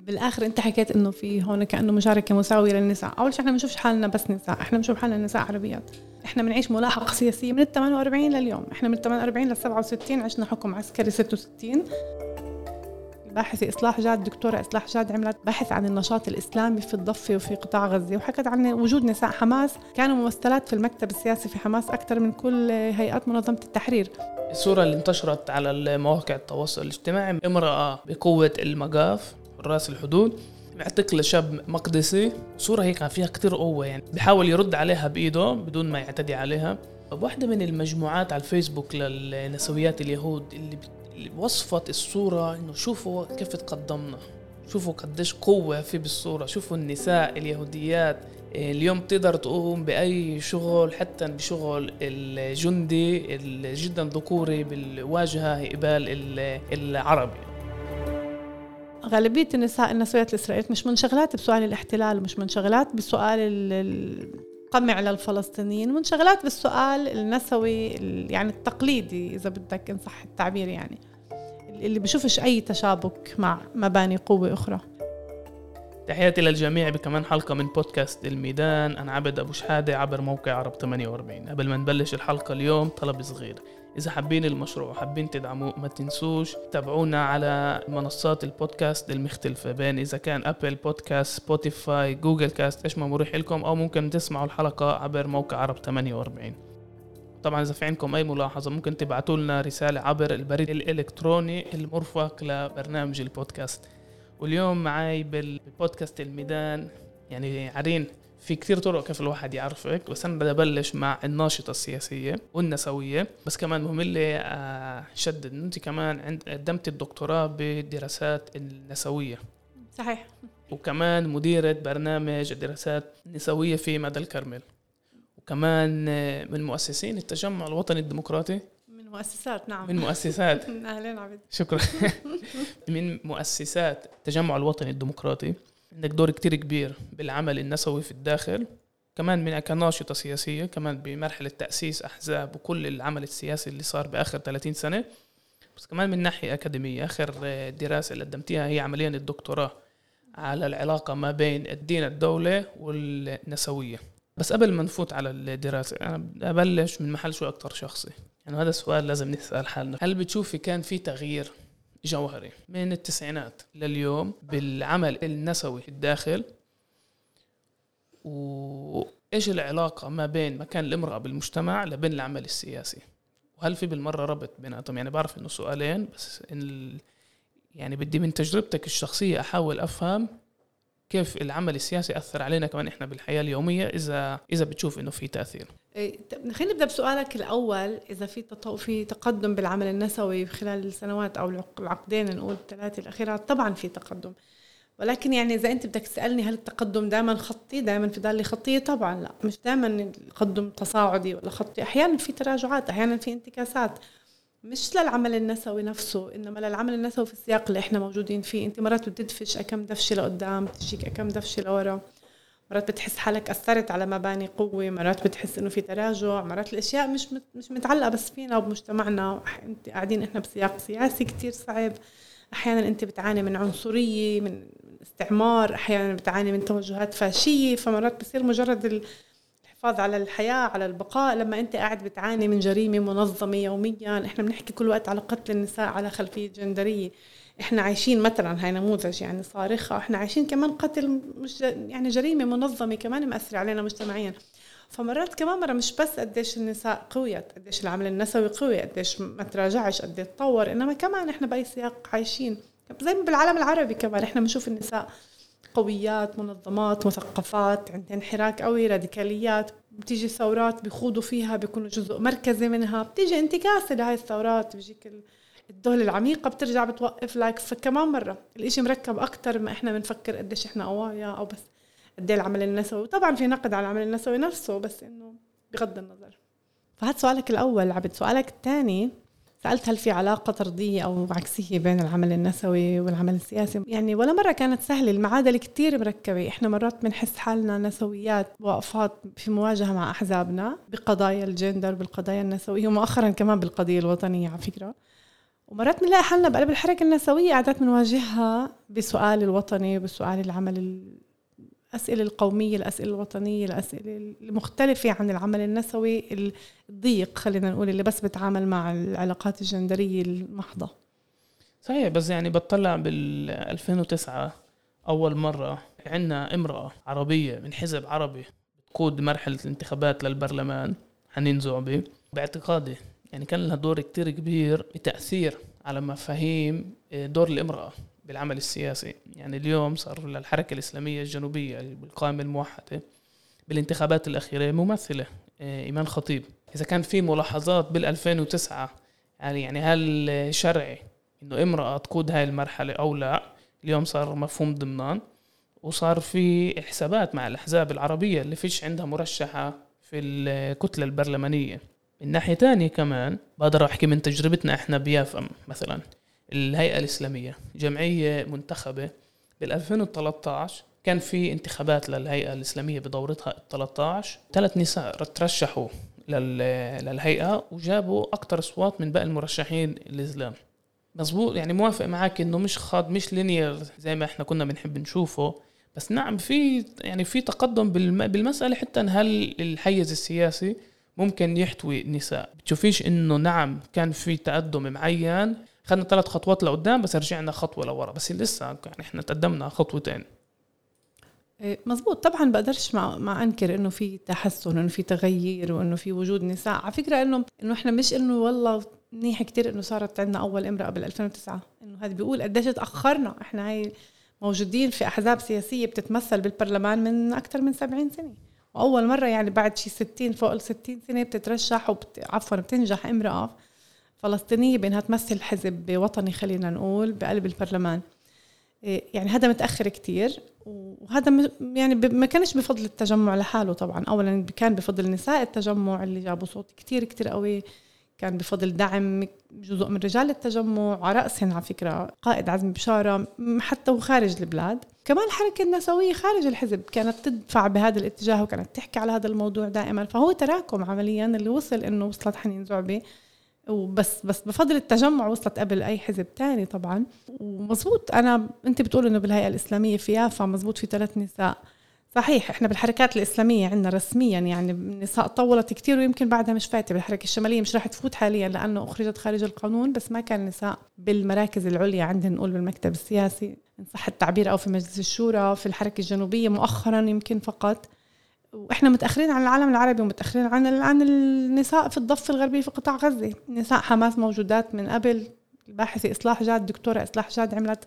بالآخر أنت حكيت إنه في هون كأنه مشاركة مساوية للنساء. أول شيء إحنا بنشوفش حالنا بس نساء إحنا بنشوف حالنا نساء عربيات. إحنا بنعيش ملاحقه سياسية من ال 48 لليوم. إحنا من ال 48 لل 67 عشنا حكم عسكري 66 باحثة إصلاح جاد دكتورة إصلاح جاد عملت بحث عن النشاط الإسلامي في الضفة وفي قطاع غزة وحكت عن وجود نساء حماس. كانوا ممثلات في المكتب السياسي في حماس أكثر من كل هيئات منظمة التحرير. الصورة اللي انتشرت على مواقع التواصل الاجتماعي امرأة بقوة المقاف. حراس الحدود معتقل شاب مقدسي. صورة هيك فيها كتير قوة يعني. بحاول يرد عليها بإيده بدون ما يعتدي عليها. واحدة من المجموعات على الفيسبوك للنسويات اليهود اللي وصفت الصورة إنه شوفوا كيف تقدمنا. شوفوا قديش قوة في بالصورة. شوفوا النساء اليهوديات اليوم تقدر تقوم بأي شغل حتى بشغل الجندي جدا ذكوري بالواجهة قبال العربي. غالبية النساء النسويات الإسرائيليات مش منشغلات بسؤال الاحتلال مش منشغلات بسؤال القمع للفلسطينيين منشغلات بالسؤال النسوي يعني التقليدي إذا بدك إن صح التعبير يعني. اللي بشوفش أي تشابك مع مباني قوة أخرى. تحياتي للجميع بكمان حلقة من بودكاست الميدان. أنا عبد أبو شحادة عبر موقع عرب 48 قبل ما نبلش الحلقة اليوم طلب صغير. إذا حابين المشروع وحابين تدعموه ما تنسوش تابعونا على منصات البودكاست المختلفة بين إذا كان Apple Podcast Spotify Google Cast إيش ما مريح لكم أو ممكن تسمعوا الحلقة عبر موقع عرب 48 طبعا إذا في عندكم أي ملاحظة ممكن تبعتوا لنا رسالة عبر البريد الإلكتروني المرفق لبرنامج البودكاست. واليوم معي بالبودكاست الميدان يعني عرين. في كثير طرق كيف الواحد يعرفك بس أنا بدي أبلش مع الناشطة السياسية والنسوية بس كمان مهم لي اشدد انت كمان عند قدمت الدكتوراه بالدراسات النسوية. صحيح. وكمان مديرة برنامج الدراسات النسوية في مدى الكرمل وكمان من مؤسسين التجمع الوطني الديمقراطي. من مؤسسات نعم. من مؤسسات. اهلين عبد شكرا. من مؤسسات التجمع الوطني الديمقراطي. عندك دور كتير كبير بالعمل النسوي في الداخل كمان من كناشطة سياسية كمان بمرحلة تأسيس أحزاب وكل العمل السياسي اللي صار بآخر 30 سنة. بس كمان من ناحية أكاديمية آخر دراسة اللي قدمتيها هي عمليا الدكتوراه على العلاقة ما بين الدين الدولة والنسوية. بس قبل ما نفوت على الدراسة أنا أبلش من محل شوي أكتر شخصي. يعني هذا السؤال لازم نسأل حالنا. هل بتشوفي كان في تغيير جوهري. من التسعينات لليوم بالعمل النسوي في الداخل وإيش العلاقة ما بين مكان الامرأة بالمجتمع لبين العمل السياسي. وهل في بالمرة ربط بيناتهم؟ يعني بعرف إنه سؤالين بس إن يعني بدي من تجربتك الشخصية أحاول أفهم كيف العمل السياسي أثر علينا كمان إحنا بالحياة اليومية إذا إذا بتشوف إنه في تأثير؟ إيه، خلينا نبدأ بسؤالك الأول. إذا في. في تقدم بالعمل النسوي خلال السنوات أو العقدين نقول الثلاثه الأخيرات طبعا في تقدم. ولكن يعني إذا أنت بدك تسألني هل التقدم دائما خطي؟ دائما في ضل خطية؟ طبعا لا. مش دائما التقدم تصاعدي ولا خطي. أحيانا في تراجعات أحيانا في انتكاسات. مش للعمل النسوي نفسه إنما للعمل النسوي في السياق اللي إحنا موجودين فيه. أنت مرات بتدفش كم دفشة لقدام تجيك كم دفشة لورا. مرات بتحس حالك أثرت على مباني قوة مرات بتحس إنه في تراجع مرات الأشياء مش مش متعلقة بس فينا وبمجتمعنا. أنت قاعدين إحنا بسياق سياسي كتير صعب. أحيانا أنت بتعاني من عنصرية من استعمار أحيانا بتعاني من توجهات فاشية. فمرات بصير مجرد الحفاظ على الحياة على البقاء. لما أنت قاعد بتعاني من جريمة منظمة يوميا إحنا بنحكي كل وقت على قتل النساء على خلفية جندرية. إحنا عايشين مثلا هاي نموذج يعني صارخة. إحنا عايشين كمان قتل مش يعني جريمة منظمة كمان مأثرة علينا مجتمعيا. فمرات كمان مرة مش بس قديش النساء قويت قديش العمل النسوي قوي قديش ما تراجعش قد تطور إنما كمان إحنا بأي سياق عايشين. زي بالعالم العربي كمان إحنا بنشوف النساء قويات منظمات مثقفات عندهم حراك قوي راديكاليات. بتيجي ثورات بيخوضوا فيها بيكونوا جزء مركزي منها. بتيجي انتكاسة لهاي الثورات بيجيك الدول العميقة بترجع بتوقف لك. فكمان مرة الإشي مركب أكتر ما إحنا بنفكر قديش إحنا قوايا أو بس قد العمل النسوي. وطبعا في نقد على العمل النسوي نفسه بس إنه بغض النظر. فهذا سؤالك الأول عبد سؤالك الثاني سألت هل في علاقة طردية أو عكسية بين العمل النسوي والعمل السياسي؟ يعني ولا مرة كانت سهلة المعادلة كتير مركبة. إحنا مرات بنحس حالنا نسويات وقفات في مواجهة مع أحزابنا بقضايا الجندر بالقضايا النسوية ومؤخرا كمان بالقضية الوطنية على فكرة. ومرات بنلاقي حالنا بقلب الحركة النسوية قاعدات بنواجهها بسؤال الوطني وبسؤال العمل الأسئلة القومية الأسئلة الوطنية الأسئلة المختلفة عن العمل النسوي الضيق خلينا نقول اللي بس بتعامل مع العلاقات الجندرية المحضة. صحيح بس يعني بطلع بال 2009 أول مرة عندنا امرأة عربية من حزب عربي بتقود مرحلة الانتخابات للبرلمان حنين زعبي. باعتقادي يعني كان لها دور كتير كبير بتأثير على مفاهيم دور الامرأة. بالعمل السياسي. يعني اليوم صار للحركة الإسلامية الجنوبية بالقائمة الموحدة بالانتخابات الأخيرة ممثلة آه، إيمان خطيب. إذا كان في ملاحظات بال 2009 يعني يعني هل شرعي إنه امرأة تقود هاي المرحلة أو لا؟ اليوم صار مفهوم ضمنان. وصار في حسابات مع الأحزاب العربية اللي فيش عندها مرشحة في الكتلة البرلمانية. من ناحية تانية كمان بقدر أحكي من تجربتنا إحنا بيافم مثلا. الهيئة الإسلامية جمعية منتخبة بال 2013 كان في انتخابات للهيئة الإسلامية بدورتها ال 13 ثلاث نساء ترشحوا للهيئة وجابوا أكثر أصوات من باقي المرشحين الإسلام مزبوط يعني موافق معك إنه مش خاض مش لينير زي ما إحنا كنا بنحب نشوفه. بس نعم في يعني في تقدم بالمسألة حتى هل الحيز السياسي ممكن يحتوي نساء. بتشوفيش إنه نعم كان في تقدم معين؟ خدنا ثلاث خطوات لقدام بس رجعنا خطوة لورا. بس لسه يعني إحنا تقدمنا خطوتين إيه، مزبوط طبعا بقدرش مع, مع أنكر إنه في تحسن إنه في تغيير وإنه في وجود نساء. على فكرة إنه إنه إحنا مش إنه والله منيح كتير إنه صارت عندنا أول امرأة بال 2009 إنه هذا بيقول قديش تأخرنا. إحنا هاي موجودين في أحزاب سياسية بتتمثل بالبرلمان من أكثر من 70 سنة. وأول مرة يعني بعد شي 60 فوق ال 60 سنة بتترشح وبت... عفوا بتنجح امرأة. فلسطينية بأنها تمثل حزب وطني خلينا نقول بقلب البرلمان. إيه، يعني هذا متأخر كتير وهذا يعني ما كانش بفضل التجمع لحاله طبعا. أولا كان بفضل نساء التجمع اللي جابوا صوت كتير كتير قوي. كان بفضل دعم جزء من رجال التجمع على رأسهم على فكرة قائد عزمي بشارة حتى وخارج البلاد. كمان الحركة النسوية خارج الحزب كانت تدفع بهذا الاتجاه وكانت تحكي على هذا الموضوع دائما. فهو تراكم عمليا اللي وصل إنه وصلت حنين زعبي وبس بس بفضل التجمع وصلت قبل أي حزب تاني طبعا. ومزبوط أنا أنت بتقول إنه بالهيئة الإسلامية في يافا مزبوط في ثلاث نساء. صحيح إحنا بالحركات الإسلامية عندنا رسميا يعني النساء طولت كثير ويمكن بعدها مش فاتة بالحركة الشمالية مش راح تفوت حاليا لأنه أخرجت خارج القانون بس ما كان نساء بالمراكز العليا عندنا نقول بالمكتب السياسي إن صح التعبير أو في مجلس الشورى في الحركة الجنوبية مؤخرا يمكن فقط. وإحنا متأخرين عن العالم العربي ومتأخرين عن عن النساء في الضفة الغربية في قطاع غزة. نساء حماس موجودات من قبل الباحثة إصلاح جاد الدكتورة إصلاح جاد عملت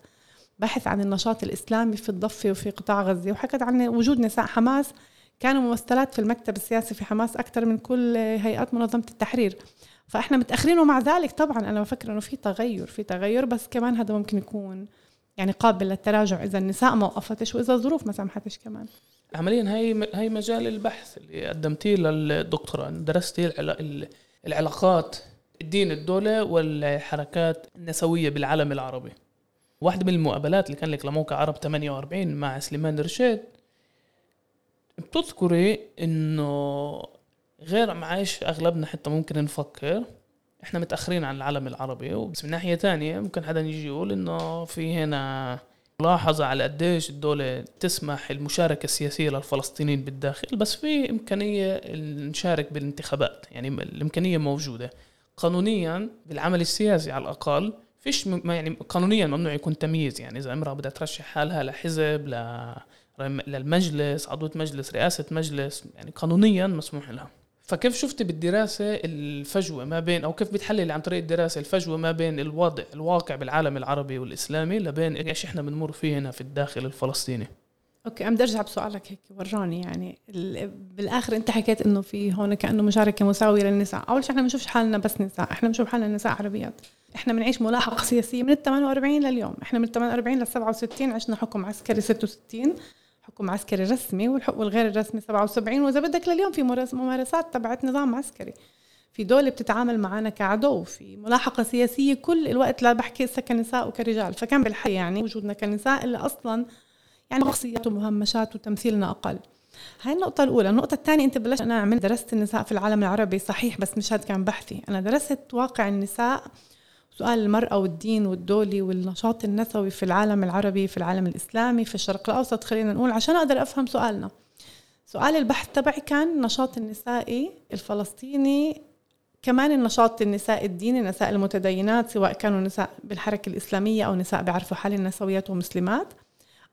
بحث عن النشاط الإسلامي في الضفة وفي قطاع غزة وحكت عن وجود نساء حماس كانوا ممثلات في المكتب السياسي في حماس أكثر من كل هيئات منظمة التحرير. فإحنا متأخرين ومع ذلك طبعا أنا بفكر إنه في تغير في تغير بس كمان هذا ممكن يكون يعني قابل للتراجع إذا النساء ما وقفتش وإذا الظروف ما سمحتش كمان. عمليا هي هي مجال البحث اللي قدمتيه للدكتوراه درستي العلاقات الدين الدولة والحركات النسوية بالعالم العربي. واحدة من المقابلات اللي كان لك لموقع عرب 48 مع سليمان رشيد بتذكري إنه غير معايش أغلبنا حتى ممكن نفكر إحنا متأخرين عن العالم العربي. بس من ناحية تانية ممكن حدا يجي يقول إنه في هنا ملاحظة على قديش الدولة تسمح المشاركة السياسية للفلسطينيين بالداخل بس في إمكانية نشارك بالانتخابات يعني الإمكانية موجودة. قانونيا بالعمل السياسي على الأقل فيش م... يعني قانونيا ممنوع يكون تمييز يعني إذا أمرأة بدها ترشح حالها لحزب ل... للمجلس عضوة مجلس رئاسة مجلس يعني قانونيا مسموح لها. فكيف شفت بالدراسة الفجوة ما بين أو كيف بتحلل عن طريق الدراسة الفجوة ما بين الوضع الواقع بالعالم العربي والإسلامي لبين إيش إحنا بنمر فيه هنا في الداخل الفلسطيني؟ أوكي عم أرجع بسؤالك هيك وراني يعني بالآخر أنت حكيت إنه في هون كأنه مشاركة مساوية للنساء. أول شيء إحنا بنشوفش حالنا بس نساء إحنا بنشوف حالنا نساء عربيات. إحنا بنعيش ملاحقة سياسية من ال 48 لليوم. إحنا من ال 48 لل 67 عشنا حكم عسكري 66 حكم عسكري رسمي والغير الرسمي 77 وإذا بدك لليوم في ممارسات تبعت نظام عسكري. في دولة بتتعامل معنا كعدو في ملاحقة سياسية كل الوقت لا بحكي هسه كنساء وكرجال. فكان بالحقيقة يعني وجودنا كنساء اللي أصلا يعني شخصيات ومهمشات وتمثيلنا أقل. هاي النقطة الأولى، النقطة الثانية أنت بلشت أنا عملت درست النساء في العالم العربي. صحيح بس مش هذا كان بحثي، أنا درست واقع النساء سؤال المرأة والدين والدولة والنشاط النسوي في العالم العربي في العالم الإسلامي في الشرق الأوسط خلينا نقول عشان أقدر أفهم سؤالنا. سؤال البحث تبعي كان النشاط النسائي الفلسطيني كمان النشاط النساء الديني النساء المتدينات سواء كانوا نساء بالحركة الإسلامية أو نساء بيعرفوا حالهم نسويات ومسلمات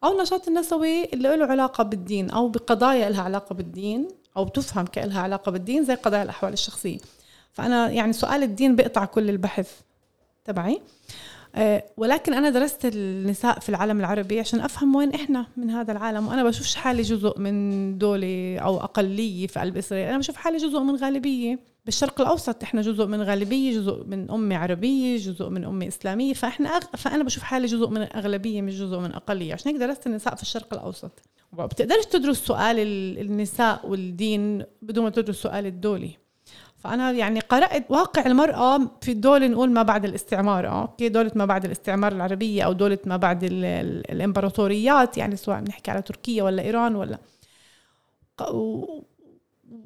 أو النشاط النسوي اللي له علاقة بالدين أو بقضايا لها علاقة بالدين أو بتفهم كإلها علاقة بالدين زي قضايا الأحوال الشخصية. فأنا يعني سؤال الدين بيقطع كل البحث. تبعي. أه ولكن أنا درست النساء في العالم العربي عشان أفهم وين إحنا من هذا العالم وأنا بشوفش حالي جزء من دولة أو أقلية في قلب إسرائيل. أنا بشوف حالي جزء من غالبية. بالشرق الأوسط إحنا جزء من غالبية جزء من أمة عربية جزء من أمة إسلامية. فإحنا أغ... فأنا بشوف حالي جزء من الأغلبية مش جزء من أقلية. عشان هيك درست النساء في الشرق الأوسط. بتقدرش تدرس سؤال النساء والدين بدون ما تدرس سؤال الدولي. فأنا يعني قرأت واقع المرأة في الدول نقول ما بعد الاستعمار آه أوكي؟ دولة ما بعد الاستعمار العربية أو دولة ما بعد الإمبراطوريات يعني سواء بنحكي على تركيا ولا إيران ولا.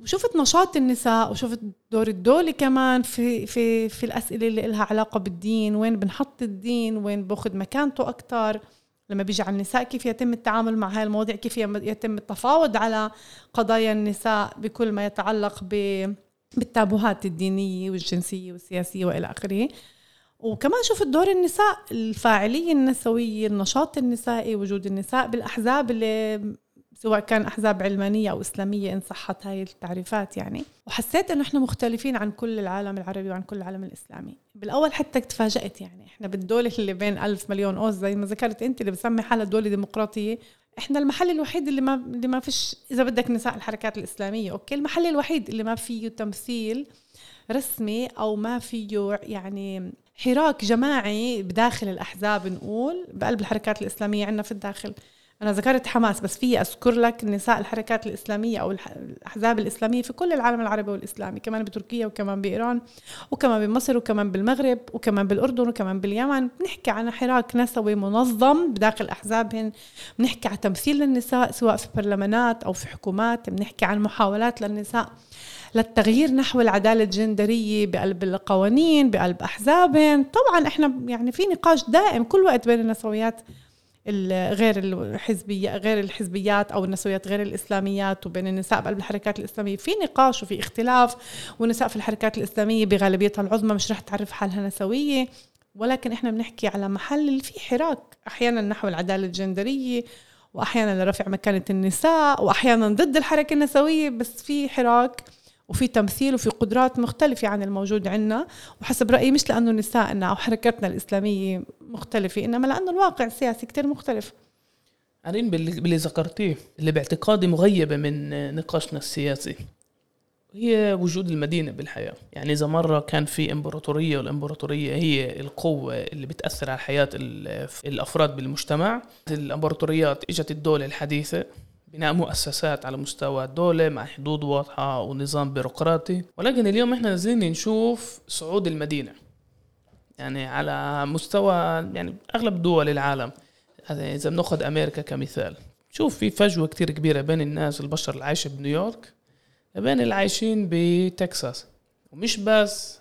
وشفت نشاط النساء وشفت دور الدولة كمان في في في الأسئلة اللي لها علاقة بالدين وين بنحط الدين وين بأخذ مكانته أكثر لما بيجي على النساء كيف يتم التعامل مع هاي المواضيع كيف يتم التفاوض على قضايا النساء بكل ما يتعلق ب بالتابوهات الدينية والجنسية والسياسية وإلى آخره. وكمان شفت دور النساء الفاعلية النسوية النشاط النسائي وجود النساء بالأحزاب اللي سواء كان أحزاب علمانية أو إسلامية إن صحت هاي التعريفات يعني. وحسيت إنه إحنا مختلفين عن كل العالم العربي وعن كل العالم الإسلامي. بالأول حتى تفاجأت يعني. إحنا بالدولة اللي بين ألف مليون اوز زي ما ذكرت أنت اللي بسمي حالها دولة ديمقراطية إحنا المحل الوحيد اللي ما اللي ما فيش إذا بدك نساء الحركات الإسلامية أوكي؟ المحل الوحيد اللي ما فيه تمثيل رسمي أو ما فيه يعني حراك جماعي بداخل الأحزاب نقول بقلب الحركات الإسلامية عندنا في الداخل. أنا ذكرت حماس بس في أذكر لك نساء الحركات الإسلامية أو الأحزاب الإسلامية في كل العالم العربي والإسلامي كمان بتركيا وكمان بإيران وكمان بمصر وكمان بالمغرب وكمان بالأردن وكمان باليمن. بنحكي عن حراك نسوي منظم بداخل أحزابهن بنحكي عن تمثيل للنساء سواء في برلمانات أو في حكومات بنحكي عن محاولات للنساء للتغيير نحو العدالة الجندرية بقلب القوانين بقلب أحزابهم طبعا إحنا يعني في نقاش دائم كل وقت بين النسويات غير الحزبية غير الحزبيات أو النسويات غير الإسلاميات وبين النساء بقلب الحركات الإسلامية. في نقاش وفي اختلاف والنساء في الحركات الإسلامية بغالبيتها العظمى مش رح تعرف حالها نسوية. ولكن إحنا بنحكي على محل اللي فيه حراك. أحيانا نحو العدالة الجندرية واحيانا لرفع مكانة النساء واحيانا ضد الحركة النسوية بس في حراك. وفي تمثيل وفي قدرات مختلفة عن الموجود عندنا وحسب رأيي مش لأنه نسائنا أو حركتنا الإسلامية مختلفة إنما لأنه الواقع السياسي كتير مختلف. أرين باللي ذكرتيه اللي باعتقادي مغيبة من نقاشنا السياسي هي وجود المدينة بالحياة. يعني إذا مرة كان في إمبراطورية والإمبراطورية هي القوة اللي بتأثر على حياة الأفراد بالمجتمع الإمبراطوريات إجت الدولة الحديثة بناء مؤسسات على مستوى الدولة مع حدود واضحة ونظام بيروقراطي. ولكن اليوم إحنا نازلين نشوف صعود المدينة. يعني على مستوى يعني أغلب دول العالم. إذا بناخذ أمريكا كمثال. شوف في فجوة كتير كبيرة بين الناس البشر اللي عايشة بنيويورك بين اللي عايشين بتكساس. ومش بس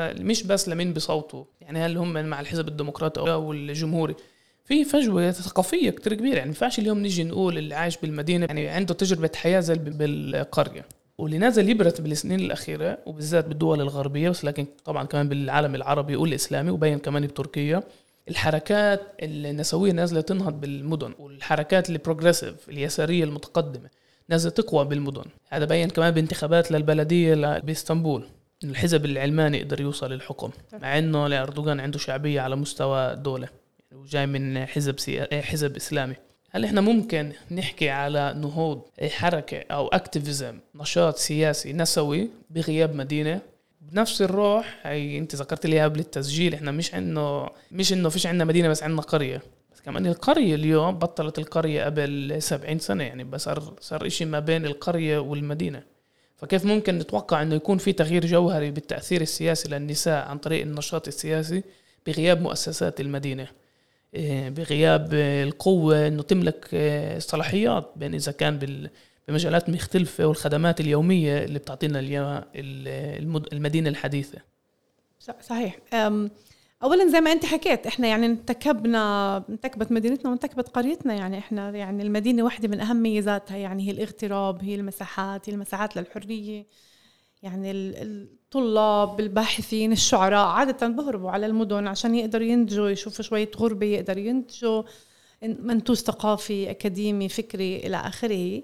مش بس لمين بصوتوا يعني هل هم مع الحزب الديمقراطي أو الجمهوري في فجوة ثقافية كتير كبيرة يعني ما ينفعش اليوم نيجي نقول اللي عايش بالمدينة يعني عنده تجربة حياة زي بالقرية. واللي نازل يبرز بالسنين الأخيرة وبالذات بالدول الغربية بس لكن طبعا كمان بالعالم العربي والإسلامي وبين كمان بتركيا الحركات النسوية نازلة تنهض بالمدن والحركات البروجريسيف اليسارية المتقدمة نازلة تقوى بالمدن. هذا بين كمان بانتخابات للبلدية بإسطنبول الحزب العلماني قدر يوصل للحكم مع إنه لأردوغان عنده شعبية على مستوى الدولة وجاي من حزب سي... إيه، حزب إسلامي. هل إحنا ممكن نحكي على نهوض حركة أو activism نشاط سياسي نسوي بغياب مدينة؟ بنفس الروح هي أنت ذكرت لي قبل التسجيل إحنا مش انه مش إنه فيش عندنا مدينة بس عندنا قرية. بس كمان القرية اليوم بطلت القرية قبل 70 سنة يعني بس صار صار شيء ما بين القرية والمدينة. فكيف ممكن نتوقع إنه يكون في تغيير جوهري بالتأثير السياسي للنساء عن طريق النشاط السياسي بغياب مؤسسات المدينة؟ بغياب القوة إنه تملك إيه، صلاحيات بين إذا كان بمجالات مختلفة والخدمات اليومية اللي بتعطينا اليوم المدينة الحديثة. صحيح. اولا زي ما أنت حكيت إحنا يعني انتكبنا انتكبت مدينتنا وانتكبت قريتنا. يعني إحنا يعني المدينة واحدة من اهم ميزاتها يعني هي الاغتراب هي المساحات هي المساحات للحرية. يعني الطلاب الباحثين الشعراء عادة بهربوا على المدن عشان يقدروا ينتجوا يشوفوا شوية غربة يقدروا ينتجوا منتوج ثقافي أكاديمي فكري إلى آخره.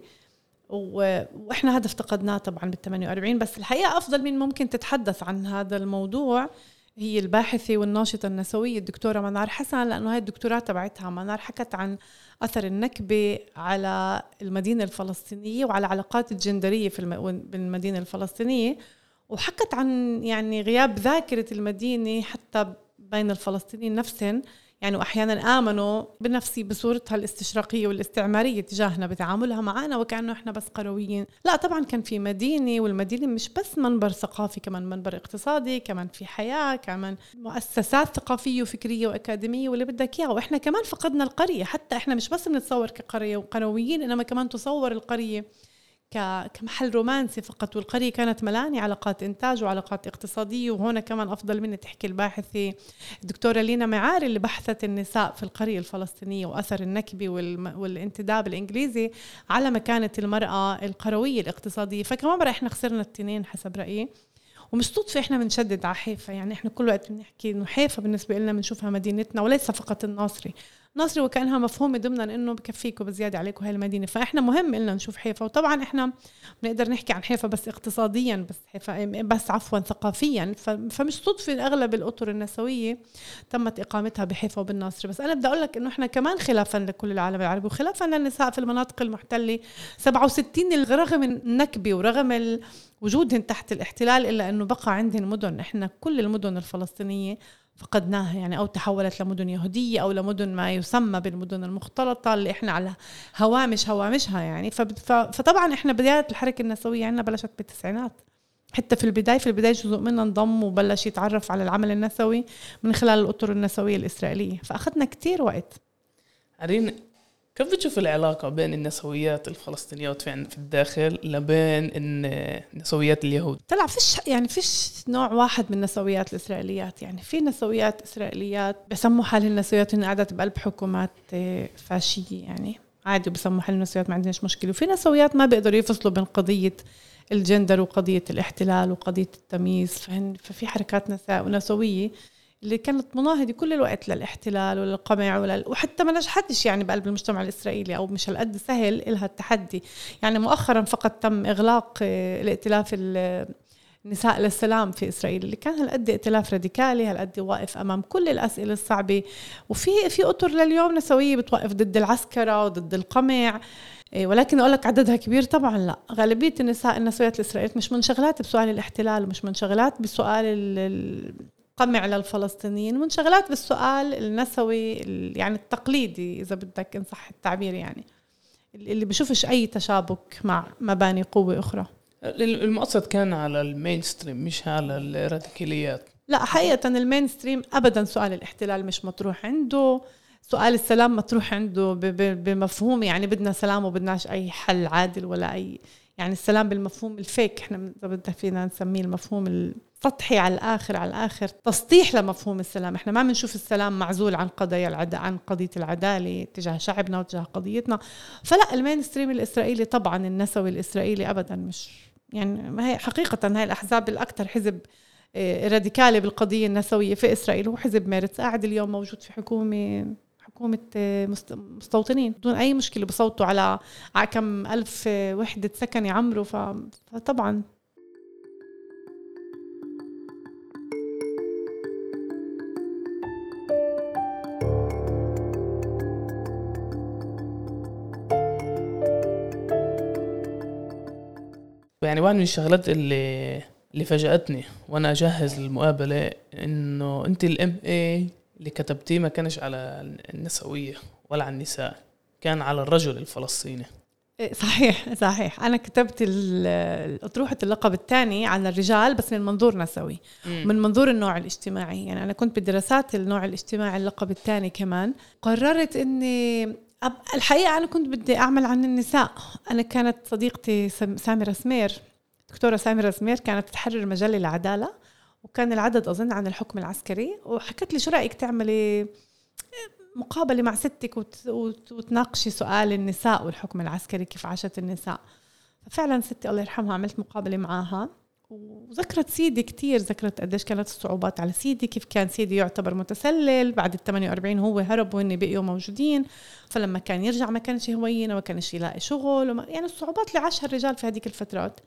وإحنا هذا افتقدناه طبعا بال 48 بس الحقيقة أفضل من ممكن تتحدث عن هذا الموضوع هي الباحثة والناشطة النسوية الدكتورة منار حسن لأنه هاي الدكتوراه تبعتها منار حكت عن أثر النكبة على المدينة الفلسطينية وعلى علاقات الجندرية في المدينة الفلسطينية. وحكت عن يعني غياب ذاكرة المدينة حتى بين الفلسطينيين نفسهم. يعني وأحيانا آمنوا بنفسي بصورتها الاستشراقية والاستعمارية تجاهنا بتعاملها معنا وكأنه إحنا بس قرويين. لا طبعا كان في مدينة والمدينة مش بس منبر ثقافي كمان منبر اقتصادي كمان في حياة كمان مؤسسات ثقافية وفكرية وأكاديمية واللي بدك اياه وإحنا كمان فقدنا القرية. حتى إحنا مش بس بنتصور كقرية وقرويين إنما كمان تصور القرية. كمحل رومانسي فقط والقرية كانت ملاني علاقات إنتاج وعلاقات اقتصادية وهنا كمان أفضل مني تحكي الباحثة الدكتورة لينا معاري اللي بحثت النساء في القرية الفلسطينية وأثر النكبة والانتداب الإنجليزي على مكانة المرأة القروية الاقتصادية. فكمان مرة إحنا خسرنا التنين حسب رأيي. ومش صدفة إحنا بنشدد على حيفا يعني إحنا كل وقت بنحكي إنه حيفا بالنسبة لنا بنشوفها مدينتنا وليس فقط الناصري. ناصري وكأنها مفهومة ضمنا إنه بكفيكم بزيادة عليكم هاي المدينة. فإحنا مهم لنا نشوف حيفا. وطبعا إحنا بنقدر نحكي عن حيفا بس اقتصاديا بس حيفا بس عفوا ثقافيا. فمش صدفة أغلب الأطر النسوية تمت إقامتها بحيفا وبالناصري بس أنا بدي أقول لك إنه إحنا كمان خلافا لكل العالم العربي وخلافا للنساء في المناطق المحتلة. 67 رغم النكبة ورغم وجودهن تحت الاحتلال إلا إنه بقى عندهن مدن. إحنا كل المدن الفلسطينية فقدناها يعني أو تحولت لمدن يهودية أو لمدن ما يسمى بالمدن المختلطة اللي إحنا على هوامش هوامشها يعني. فطبعا إحنا بداية الحركة النسوية عندنا بلشت بالتسعينات. حتى في البداية في البداية جزء منها انضم وبلش يتعرف على العمل النسوي من خلال الأطر النسوية الإسرائيلية. فأخذنا كتير وقت. كيف بتشوف العلاقة بين النسويات الفلسطينيات في الداخل لبين النسويات اليهود؟ طلع فيش يعني فيش نوع واحد من نسويات الإسرائيليات. يعني في نسويات إسرائيليات بسموا حالهم نسويات إن قعدت بقلب حكومات آه، فاشية يعني. عادي بسموا حالهم نسويات ما عندناش مشكلة. وفي نسويات ما بيقدروا يفصلوا بين قضية الجندر وقضية الاحتلال وقضية التمييز. ففي حركات نساء ونسوية. اللي كانت مناهضة كل الوقت للاحتلال وللقمع ولل... وحتى ما نجحتش يعني بقلب المجتمع الإسرائيلي أو مش هالقد سهل إلها التحدي. يعني مؤخرا فقط تم إغلاق آه، الائتلاف النساء للسلام في إسرائيل اللي كان هالقد ائتلاف راديكالي هالقد واقف أمام كل الأسئلة الصعبة. وفي في أطر لليوم نسوية بتوقف ضد العسكرة وضد القمع. آه، ولكن أقول لك عددها كبير طبعا لا. غالبية النساء النسويات الاسرائيليات مش منشغلات بسؤال الاحتلال ومش منشغلات بسؤال قمع للفلسطينيين. منشغلات بالسؤال النسوي يعني التقليدي إذا بدك إن صح التعبير يعني اللي بشوفش أي تشابك مع مباني قوة أخرى. المقصد كان على المين ستريم مش على الراديكاليات. لا حقيقة ال mainstream ابدا سؤال الاحتلال مش مطروح عنده. سؤال السلام مطروح عنده بمفهوم يعني بدنا سلام وبدناش أي حل عادل ولا أي يعني السلام بالمفهوم ال fake. إحنا اذا بدنا فينا نسميه المفهوم سطحي على الآخر على الآخر تسطيح لمفهوم السلام. إحنا ما بنشوف السلام معزول عن قضايا العد... عن قضية العدالة تجاه شعبنا وتجاه قضيتنا. فلا ال mainstream الإسرائيلي طبعا النسوي الإسرائيلي ابدا مش يعني ما هي حقيقة هاي الأحزاب الأكثر حزب آه، راديكالي بالقضية النسوية في إسرائيل. هو حزب ميرتس. قاعد اليوم موجود في حكومة حكومة آه، مستوطنين بدون أي مشكلة بصوتوا على على كم ألف وحدة سكن يعمروا فطبعا. يعني واحد من الشغلات اللي اللي فاجأتني وأنا أجهز المقابلة إنه أنت الام اي اللي كتبتيه ما كانش على النسوية ولا على النساء كان على الرجل الفلسطيني. إيه، صحيح صحيح. أنا كتبت أطروحة اللقب الثاني على الرجال بس من منظور نسوي مم. من منظور النوع الاجتماعي. يعني أنا كنت بدراسات النوع الاجتماعي اللقب الثاني كمان. قررت إني الحقيقة أنا كنت بدي أعمل عن النساء. أنا كانت صديقتي سامرة سمير دكتورة سامرة سمير كانت تحرر مجلة العدالة. وكان العدد أظن عن الحكم العسكري وحكت لي شو رأيك تعملي مقابلة مع ستك وت... وت... وتناقشي سؤال النساء والحكم العسكري كيف عاشت النساء؟ ففعلا ستي الله يرحمها عملت مقابلة معاها وذكرت سيدي كتير ذكرت قديش كانت الصعوبات على سيدي كيف كان سيدي يعتبر متسلل بعد ال 48 هو هرب وهن بقيوا موجودين فلما كان يرجع ما كانش هوينا وما كانش يلاقي شغل وما يعني الصعوبات اللي عاشها الرجال في هذيك الفترات.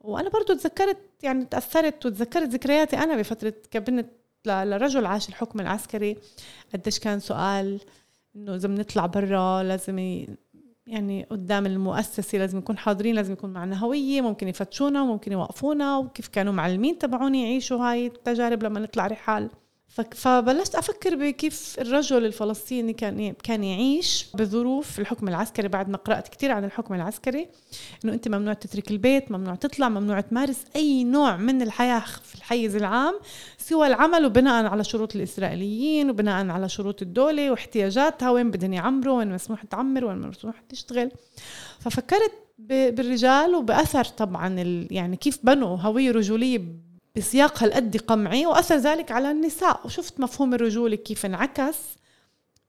وأنا برضو تذكرت يعني تأثرت وتذكرت ذكرياتي أنا بفترة كبنت لرجل عاش الحكم العسكري. قديش كان سؤال إنه اذا بنطلع برا لازم يعني قدام المؤسسة لازم نكون حاضرين لازم يكون معنا هوية ممكن يفتشونا ممكن يوقفونا وكيف كانوا معلمين تبعوني يعيشوا هاي التجارب لما نطلع رحال. فبلشت أفكر بكيف الرجل الفلسطيني كان كان يعيش بظروف الحكم العسكري. بعد ما قرأت كثير عن الحكم العسكري إنه أنت ممنوع تترك البيت ممنوع تطلع ممنوع تمارس أي نوع من الحياة في الحيز العام سوى العمل وبناء على شروط الإسرائيليين وبناء على شروط الدولة واحتياجاتها وين بدهم يعمروا وين مسموح تعمر وين مسموح تشتغل. ففكرت بالرجال وبأثر طبعا يعني كيف بنوا هوية رجولية بسياق هالقد قمعي وأثر ذلك على النساء. وشفت مفهوم الرجولة كيف انعكس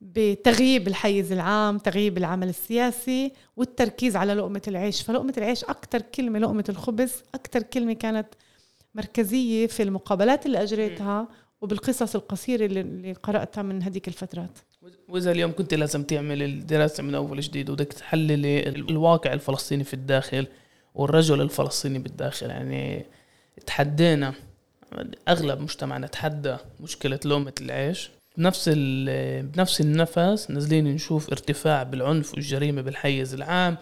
بتغييب الحيز العام تغييب العمل السياسي والتركيز على لقمة العيش. فلقمة العيش أكتر كلمة لقمة الخبز أكتر كلمة كانت مركزية في المقابلات اللي أجريتها وبالقصص القصيرة اللي قرأتها من هذيك الفترات. وإذا اليوم كنت لازم تعمل الدراسة من أول جديد وبدك تحللي الواقع الفلسطيني في الداخل والرجل الفلسطيني بالداخل يعني تحدينا. أغلب مجتمعنا تحدى مشكلة لقمة العيش. بنفس بنفس النفس نازلين نشوف ارتفاع بالعنف والجريمة بالحيز العام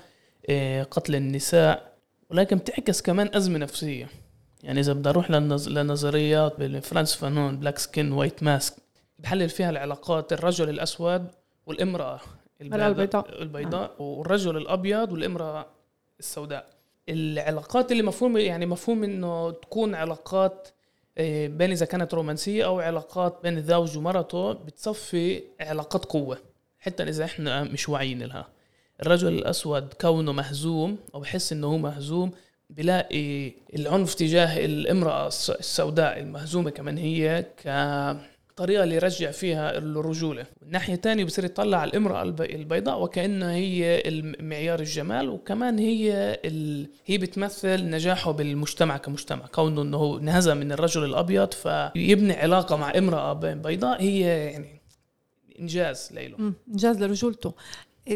آه، قتل النساء ولكن بتعكس كمان أزمة نفسية. يعني إذا بدي أروح لنظريات فرانس فانون Black Skin White Mask بحلل فيها العلاقات الرجل الأسود والامرأة البيضاء. البيضاء والرجل الأبيض والامرأة السوداء. العلاقات اللي مفهوم يعني مفهوم إنه تكون علاقات آه، بين إذا كانت رومانسية أو علاقات بين الزوج ومرته بتصفي علاقات قوة حتى إذا إحنا مش واعيين لها. الرجل الأسود كونه مهزوم أو بحس إنه هو مهزوم بلاقي العنف تجاه الامرأة السوداء المهزومة كمان هي ك الطريقة اللي يرجع فيها الرجولة. الناحيه الثانية بصير يطلع على الامراه البيضاء وكأنها هي معيار الجمال وكمان هي ال... هي بتمثل نجاحه بالمجتمع كمجتمع. كونه إنه هو انهزم من الرجل الأبيض فيبني علاقة مع امرأة بيضاء هي يعني إنجاز لإله. إنجاز لرجولته.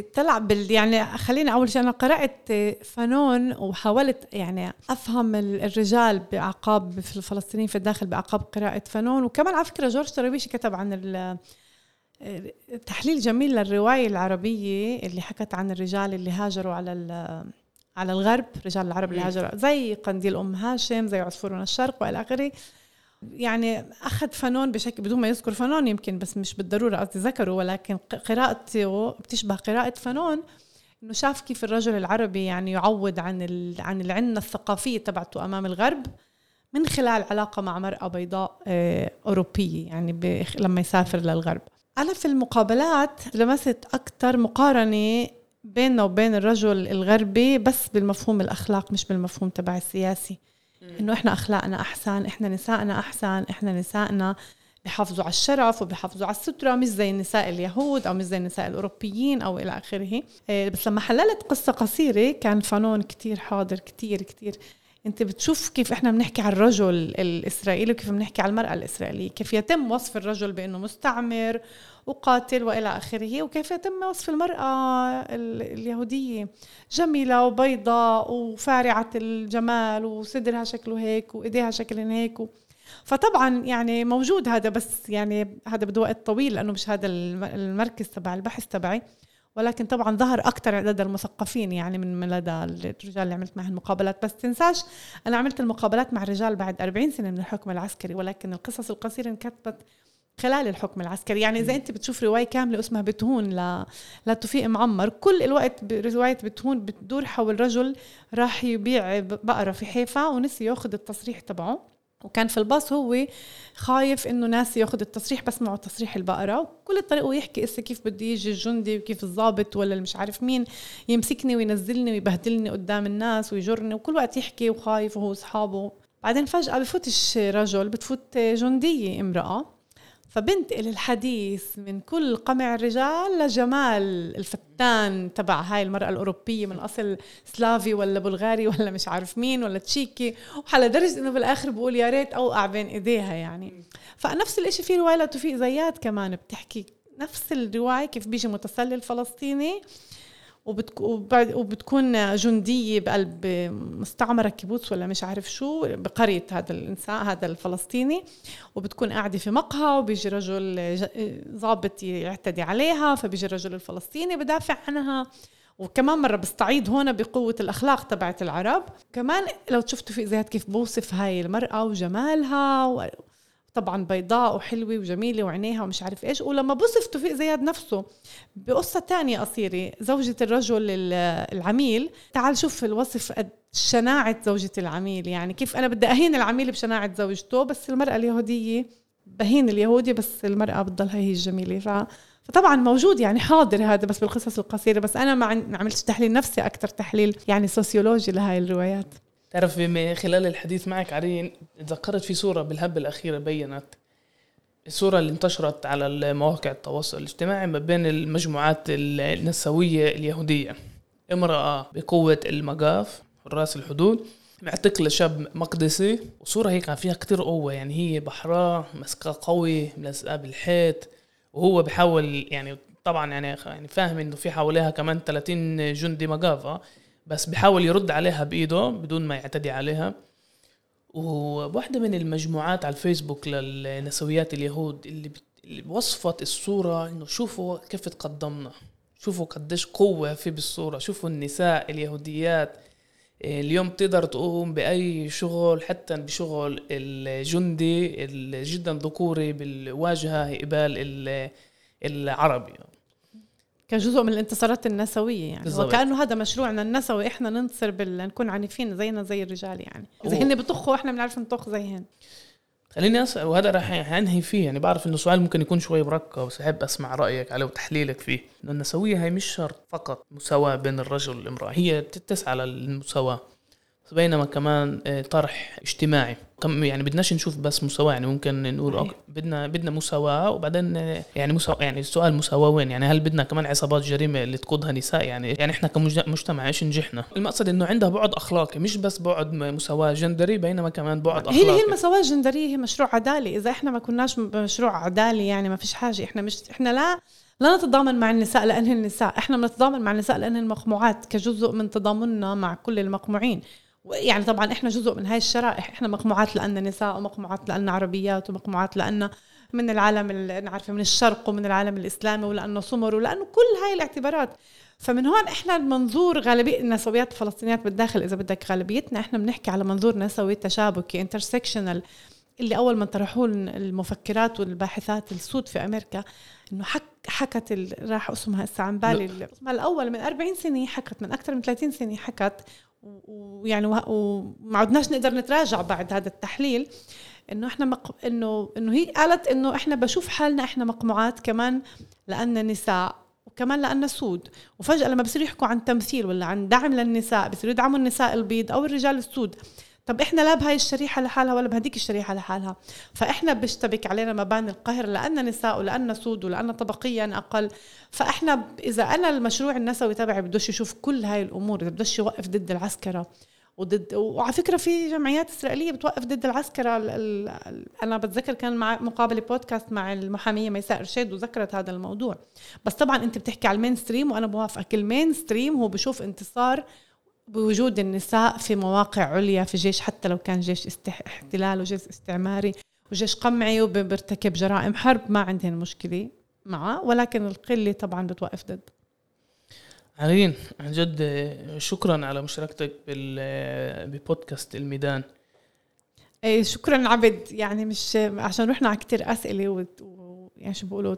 طلع بال يعني خليني أول شيء أنا قرأت فنون وحاولت يعني أفهم الرجال بعقاب في الفلسطينيين في الداخل بعقاب قراءة فنون. وكمان على فكرة جورج طرابيشي كتب عن تحليل جميل للرواية العربية اللي حكت عن الرجال اللي هاجروا على على الغرب رجال العرب اللي هاجروا زي قنديل أم هاشم زي عصفور الشرق وإلى آخره. يعني أخذ فنون بشكل بدون ما يذكر فنون يمكن بس مش بالضرورة قصدي ذكره ولكن قراءته بتشبه قراءة فنون إنه شاف كيف الرجل العربي يعني يعوض عن عن العنه الثقافيه تبعته أمام الغرب من خلال علاقة مع مرأة بيضاء آه، أوروبية يعني لما يسافر للغرب. أنا في المقابلات لمست أكثر مقارنة بيننا وبين الرجل الغربي بس بالمفهوم الاخلاق مش بالمفهوم تبع السياسي. إنه إحنا أخلاقنا أحسن إحنا نسائنا أحسن إحنا نسائنا بحافظوا على الشرف وبحافظوا على السترة مش زي النساء اليهود أو مش زي النساء الأوروبيين أو إلى آخره. إيه، بس لما حللت قصة قصيرة كان فنون كتير حاضر كتير كتير. أنت بتشوف كيف إحنا بنحكي على الرجل الإسرائيلي وكيف بنحكي على المرأة الإسرائيلية كيف يتم وصف الرجل بأنه مستعمر وقاتل وإلى آخره. وكيف يتم وصف المرأة اليهودية؟ جميلة وبيضاء وفارعة الجمال وصدرها شكله هيك وإيديها شكلهم هيك فطبعا يعني موجود هذا بس يعني هذا بده وقت طويل لأنه مش هذا المركز تبع البحث تبعي. ولكن طبعا ظهر أكثر لدى المثقفين يعني من لدى الرجال اللي عملت معهم مقابلات بس تنساش أنا عملت المقابلات مع الرجال بعد 40 سنة من الحكم العسكري ولكن القصص القصيرة انكتبت خلال الحكم العسكري. يعني إذا أنت بتشوف رواية كاملة اسمها بتهون ل... لتوفيق معمر كل الوقت رواية بتهون بتدور حول رجل راح يبيع بقرة في حيفا ونسي ياخذ التصريح تبعه. وكان في الباص هو خايف إنه ناس ياخذ التصريح بس معه تصريح البقرة. وكل طريقه يحكي إسا كيف بده يجي الجندي وكيف الضابط ولا مش عارف مين يمسكني وينزلني ويبهدلني قدام الناس ويجرني. وكل وقت يحكي وخايف وهو أصحابه. بعدين فجأة بفوتش رجل بتفوت جندية امرأة. فبنتقل الحديث من كل قمع الرجال لجمال الفتان تبع هاي المرأة الأوروبية من أصل سلافي ولا بلغاري ولا مش عارف مين ولا تشيكي. وحلا درجة إنه بالآخر بقول يا ريت أوقع بين إيديها يعني. فنفس الإشي في رواية لتوفيق زياد كمان بتحكي نفس الرواية كيف بيجي متسلل فلسطيني. وبتكون جندية بقلب مستعمرة كيبوتس ولا مش عارف شو بقرية هذا الإنسان هذا الفلسطيني وبتكون قاعدة في مقهى وبيجي رجل ضابط يعتدي عليها فبيجي الرجل الفلسطيني بدافع عنها. وكمان مرة بستعيد هون بقوة الأخلاق تبعت العرب. كمان لو شفتوا في زياد كيف بوصف هاي المرأة وجمالها طبعا بيضاء وحلوة وجميلة وعينيها ومش عارف إيش. ولما بوصف توفيق زياد نفسه بقصة تانية قصيرة زوجة الرجل العميل. تعال شوف الوصف شناعة زوجة العميل. يعني كيف أنا بدي أهين العميل بشناعة زوجته بس المرأة اليهودية بهين اليهودي بس المرأة بتضلها هي الجميلة. ف... فطبعا موجود يعني حاضر هذا بس بالقصص القصيرة بس أنا ما عملتش تحليل نفسي أكثر تحليل يعني سوسيولوجي لهاي الروايات. تعرف خلال الحديث معك عرين تذكرت في صورة بالهبة الأخيرة بينت الصورة اللي انتشرت على مواقع التواصل الاجتماعي ما بين المجموعات النسوية اليهودية. امرأة بقوة المقاف حراس الحدود معتقلة شاب مقدسي. وصورة هيك فيها كتير قوة يعني هي بحراء مسكة قوي ملزقة بالحيط. وهو بحاول يعني طبعا يعني يعني فاهم إنه في حواليها كمان 30 جندي مقافة بس بحاول يرد عليها بإيده بدون ما يعتدي عليها. وواحدة من المجموعات على الفيسبوك للنسويات اليهود اللي, اللي وصفت الصورة إنه شوفوا كيف تقدمنا شوفوا قديش قوة في بالصورة شوفوا النساء اليهوديات اليوم تقدر تقوم بأي شغل حتى بشغل الجندي جدا ذكوري بالواجهة قبال العربي. كجزء من الانتصارات النسوية يعني. بالزبط. وكأنه هذا مشروعنا النسوي إحنا ننتصر بال نكون عنيفين زينا زي الرجال يعني. إذا هن بطخوا إحنا بنعرف نطخ زيهن. خليني اسال وهذا راح أنهي فيه يعني. بعرف إنه سؤال ممكن يكون شوي مركب بس أحب أسمع رأيك عليه وتحليلك فيه. إنه النسوية هي مش شرط فقط مساواة بين الرجل والامرأة هي تسعى للمساواه بينما كمان آه، طرح اجتماعي. كم يعني بدناش نشوف بس مساواة يعني ممكن نقول أوكي بدنا بدنا مساواة وبعدين يعني مساواة يعني السؤال مساواة وين؟ يعني هل بدنا كمان عصابات جريمة اللي تقودها نساء؟ يعني يعني إحنا كمجتمع إيش نجحنا؟ المقصد إنه عندها بعد أخلاقي مش بس بعد مساواة جندري بينما كمان بعد اخلاقي هي هي المساواة الجندرية هي مشروع عدالي. إذا إحنا ما كناش مشروع عدالي يعني ما فيش حاجة. إحنا مش إحنا لا لا نتضامن مع النساء لأنهن النساء. إحنا بنتضامن مع النساء لأنهن مقموعات كجزء من تضامننا مع كل المقموعين. يعني طبعا إحنا جزء من هاي الشرائح إحنا مقموعات لأننا نساء ومقموعات لأننا عربيات ومقموعات لأننا من العالم نعرفه من الشرق ومن العالم الإسلامي ولأنه سمر ولأنه كل هاي الاعتبارات. فمن هون إحنا المنظور غالبيه النسويات الفلسطينيات بالداخل إذا بدك غالبيتنا إحنا بنحكي على منظور نسوي تشابكي intersectional اللي أول ما طرحوه المفكرات والباحثات السود في أمريكا إنه حك حكت راح اسمها هسه عن بالي اسمها الأول من 40 سنة حكت من أكثر من 30 سنة حكت ويعني وما عدناش نقدر نتراجع بعد هذا التحليل إنه إحنا مق... انه إنه هي قالت إنه إحنا بشوف حالنا إحنا مقموعات كمان لأن نساء وكمان لأن سود وفجأة لما بصيروا يحكوا عن تمثيل ولا عن دعم للنساء بصيروا يدعموا النساء البيض أو الرجال السود طب إحنا لا بهاي الشريحة لحالها ولا بهديك الشريحة لحالها. فإحنا بيشتبك علينا مباني القهر لأن نساء ولأن سود ولأن طبقيا أقل. فإحنا إذا أنا المشروع النسوي تبعي بدوش يشوف كل هاي الأمور إذا بدوش يوقف ضد العسكرة وضد وعلى فكرة في جمعيات إسرائيلية بتوقف ضد العسكرة. ال... ال... أنا بتذكر كان مع مقابلة بودكاست مع المحامية ميساء ارشاد وذكرت هذا الموضوع. بس طبعا أنت بتحكي على ال mainstream وأنا بوافقك. ال mainstream هو بشوف انتصار بوجود النساء في مواقع عليا في جيش حتى لو كان جيش احتلال وجيش استعماري وجيش قمعي وبيرتكب جرائم حرب ما عندهن مشكله معه ولكن القلة طبعا بتوقف ضد. عرين عن جد شكرا على مشاركتك ببودكاست الميدان. إيه شكرا عبد. يعني مش عشان رحنا على كثير أسئلة و... يعني شو بقولوا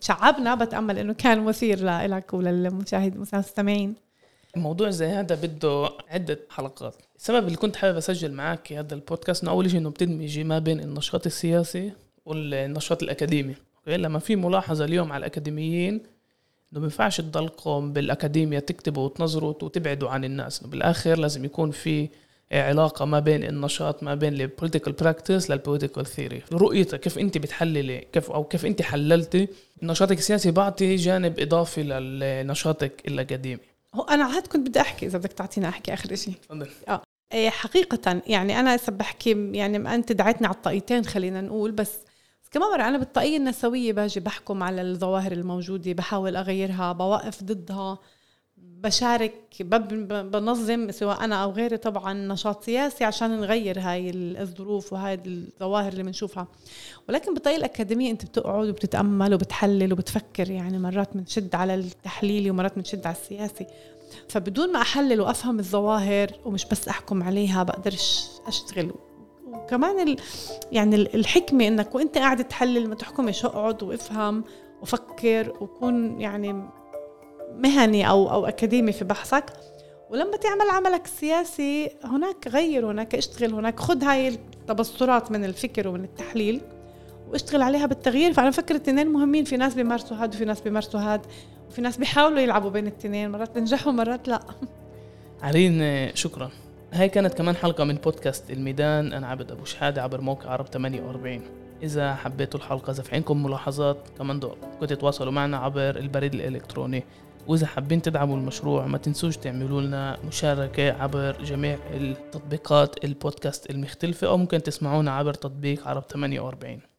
تشعبنا بتأمل إنه كان مثير لك وللمشاهد المستمعين موضوع زي هذا بده عدة حلقات. السبب اللي كنت حابب أسجل معك هذا البودكاست إنه أول شيء إنه بتدمجي ما بين النشاط السياسي والنشاط الأكاديمي. لما في ملاحظة اليوم على الأكاديميين إنه ما بينفعش تضلكم بالأكاديميا تكتبوا وتنظروا وتبعدوا عن الناس. إنه بالآخر لازم يكون في علاقة ما بين النشاط ما بين ال political practice لل political theory رؤيتك كيف أنت بتحللي كيف أو كيف أنت حللتي نشاطك السياسي؟ بعطي جانب إضافي لنشاطك الأكاديمي. هو أنا عاد كنت بدي أحكي إذا بدك تعطينا أحكي آخر شيء تفضل. آه. إيه، حقيقة يعني أنا هسه بحكي يعني أنت دعيتني على الطاقيتين خلينا نقول بس كمان مرة أنا بالطاقية النسوية باجي بحكم على الظواهر الموجودة بحاول أغيرها بوقف ضدها. بشارك بنظم سواء أنا أو غيري طبعا نشاط سياسي عشان نغير هاي الظروف وهاي الظواهر اللي بنشوفها. ولكن بالطريقة الأكاديمية أنت بتقعد وبتتأمل وبتحلل وبتفكر يعني مرات بنشد على التحليلي ومرات بنشد على السياسي. فبدون ما أحلل وأفهم الظواهر ومش بس أحكم عليها بقدرش أشتغل. وكمان ال يعني الحكمة إنك وأنت قاعد تحلل ما تحكمش اقعد وافهم وفكر وكون يعني مهني أو أو أكاديمي في بحثك ولما تعمل عملك السياسي هناك غير هناك اشتغل هناك خذ هاي التبصرات من الفكر ومن التحليل واشتغل عليها بالتغيير. فأنا بفكر الاثنين مهمين في ناس بيمارسوا هاد وفي ناس بيمارسوا هاد وفي ناس بيحاولوا يلعبوا بين الاثنين مرات بنجحوا مرات لا. عرين شكرا. هاي كانت كمان حلقة من بودكاست الميدان. أنا عبد أبو شحادة عبر موقع عرب 48 إذا حبيتوا الحلقة إذا في عندكم ملاحظات كمان دور كنتوا تتواصلوا معنا عبر البريد الإلكتروني. وإذا حابين تدعموا المشروع ما تنسوش تعملوا لنا مشاركة عبر جميع التطبيقات البودكاست المختلفة أو ممكن تسمعونا عبر تطبيق عرب 48